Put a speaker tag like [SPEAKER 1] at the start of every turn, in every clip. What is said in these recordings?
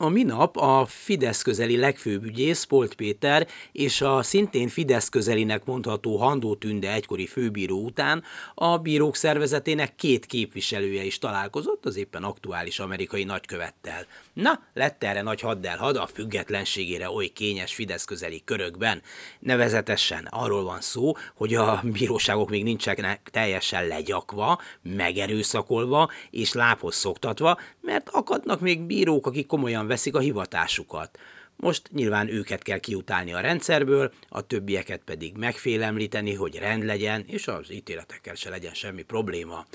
[SPEAKER 1] A minap a Fidesz közeli legfőbb ügyész Polt Péter és a szintén Fidesz közelinek mondható Handó Tünde egykori főbíró után a bírók szervezetének két képviselője is találkozott az éppen aktuális amerikai nagykövettel. Na, lett erre nagy haddelhad a függetlenségére oly kényes Fidesz közeli körökben. Nevezetesen arról van szó, hogy a bíróságok még nincsenek teljesen legyakva, megerőszakolva és lábhoz szoktatva, mert akadnak még bírók, akik komolyan veszik a hivatásukat. Most nyilván őket kell kiutálni a rendszerből, a többieket pedig megfélemlíteni, hogy rend legyen, és az ítéletekkel se legyen semmi probléma.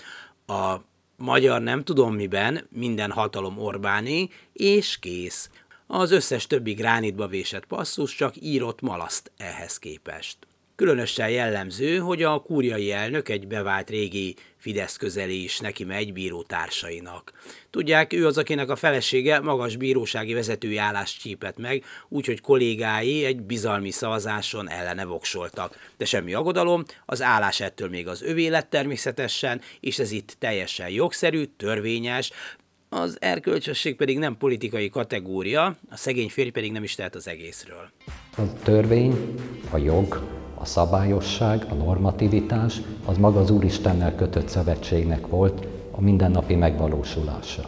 [SPEAKER 1] A magyar nem tudom miben, minden hatalom Orbáné, és kész. Az összes többi gránitba vésett passzus csak írott malaszt ehhez képest. Különösen jellemző, hogy a kúriai elnök egy bevált régi Fidesz közeli is neki megy bíró társainak. Tudják, ő az, akinek a felesége magas bírósági vezetői állást csípett meg, úgyhogy kollégái egy bizalmi szavazáson ellene voksoltak. De semmi aggodalom, az állás ettől még az övé lett természetesen, és ez itt teljesen jogszerű, törvényes, az erkölcsösség pedig nem politikai kategória, a szegény férj pedig nem is tehet az egészről.
[SPEAKER 2] A törvény, a jog, a szabályosság, a normativitás, az maga az Úristennel kötött szövetségnek volt a mindennapi megvalósulása.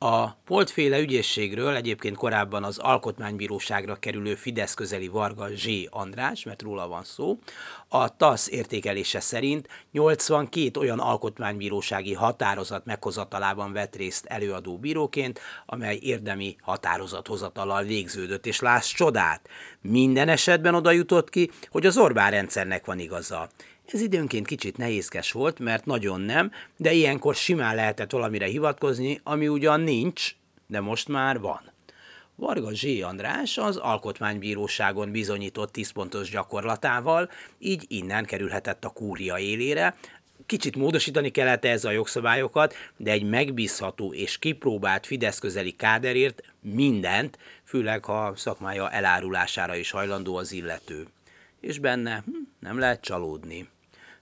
[SPEAKER 1] A poltféle ügyészségről egyébként korábban az alkotmánybíróságra kerülő Fidesz közeli Varga Zs. András, mert róla van szó, a TASZ értékelése szerint 82 olyan alkotmánybírósági határozat meghozatalában vett részt előadó bíróként, amely érdemi határozathozatalal végződött, és láss csodát, minden esetben oda jutott ki, hogy az Orbán rendszernek van igaza. Ez időnként kicsit nehézkes volt, mert nagyon nem, de ilyenkor simán lehetett valamire hivatkozni, ami ugyan nincs, de most már van. Varga Zsé András az Alkotmánybíróságon bizonyított 10 pontos gyakorlatával, így innen kerülhetett a kúria élére, Kicsit módosítani kellett ez a jogszabályokat, de egy megbízható és kipróbált Fidesz közeli káderért mindent, főleg ha szakmája elárulására is hajlandó az illető. És benne hm, nem lehet csalódni.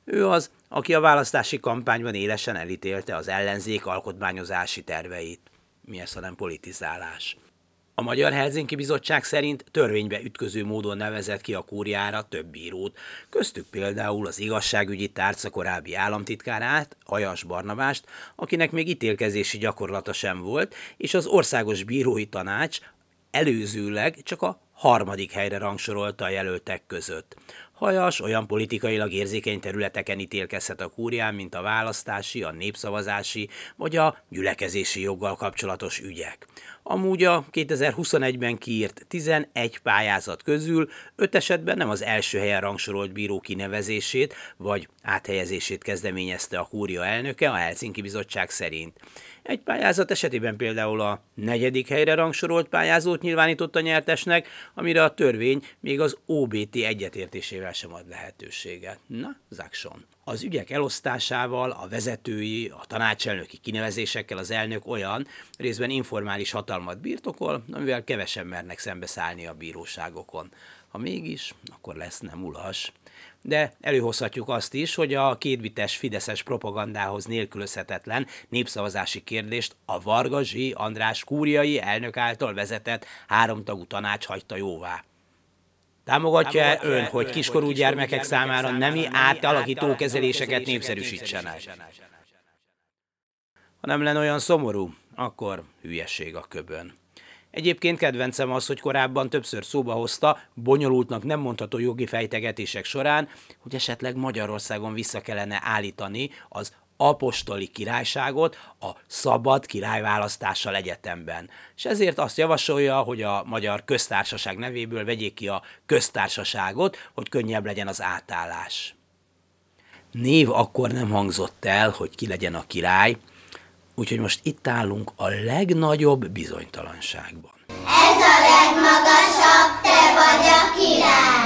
[SPEAKER 1] Ő az, aki a választási kampányban élesen elítélte az ellenzék alkotmányozási terveit. Mi ez, ha nem politizálás? A Magyar Helsinki Bizottság szerint törvénybe ütköző módon nevezett ki a kúriára több bírót, köztük például az igazságügyi tárca korábbi államtitkárát, Ajas Barnabást, akinek még ítélkezési gyakorlata sem volt, és az Országos Bírói Tanács előzőleg csak a harmadik helyre rangsorolta a jelöltek között. Hajas olyan politikailag érzékeny területeken ítélkezhet a kúrián, mint a választási, a népszavazási vagy a gyülekezési joggal kapcsolatos ügyek. Amúgy a 2021-ben kiírt 11 pályázat közül 5 esetben nem az első helyen rangsorolt bíró kinevezését vagy áthelyezését kezdeményezte a kúria elnöke a Helsinki Bizottság szerint. Egy pályázat esetében például a negyedik helyre rangsorolt pályázót nyilvánította nyertesnek, amire a törvény még az OBT egyetértésével sem ad lehetőséget. Na, Zakson. Az ügyek elosztásával, a vezetői, a tanácselnöki kinevezésekkel az elnök olyan részben informális hatalmat birtokol, amivel kevesen mernek szembeszállni a bíróságokon. Ha mégis, akkor lesz nem ulas de előhozhatjuk azt is, hogy a kétvites fideszes propagandához nélkülözhetetlen népszavazási kérdést a Varga Zsi András kúriai elnök által vezetett háromtagú tanács hagyta jóvá. Támogatja -e ön, hogy kiskorú gyermekek számára nemi átalakító kezeléseket népszerűsítsenek? Ha nem lenne olyan szomorú, akkor hülyeség a köbön. Egyébként kedvencem az, hogy korábban többször szóba hozta, bonyolultnak nem mondható jogi fejtegetések során, hogy esetleg Magyarországon vissza kellene állítani az apostoli királyságot a szabad királyválasztással egyetemben. És ezért azt javasolja, hogy a magyar köztársaság nevéből vegyék ki a köztársaságot, hogy könnyebb legyen az átállás. Név akkor nem hangzott el, hogy ki legyen a király, Úgyhogy most itt állunk a legnagyobb bizonytalanságban.
[SPEAKER 3] Ez a legmagasabb, te vagy a király.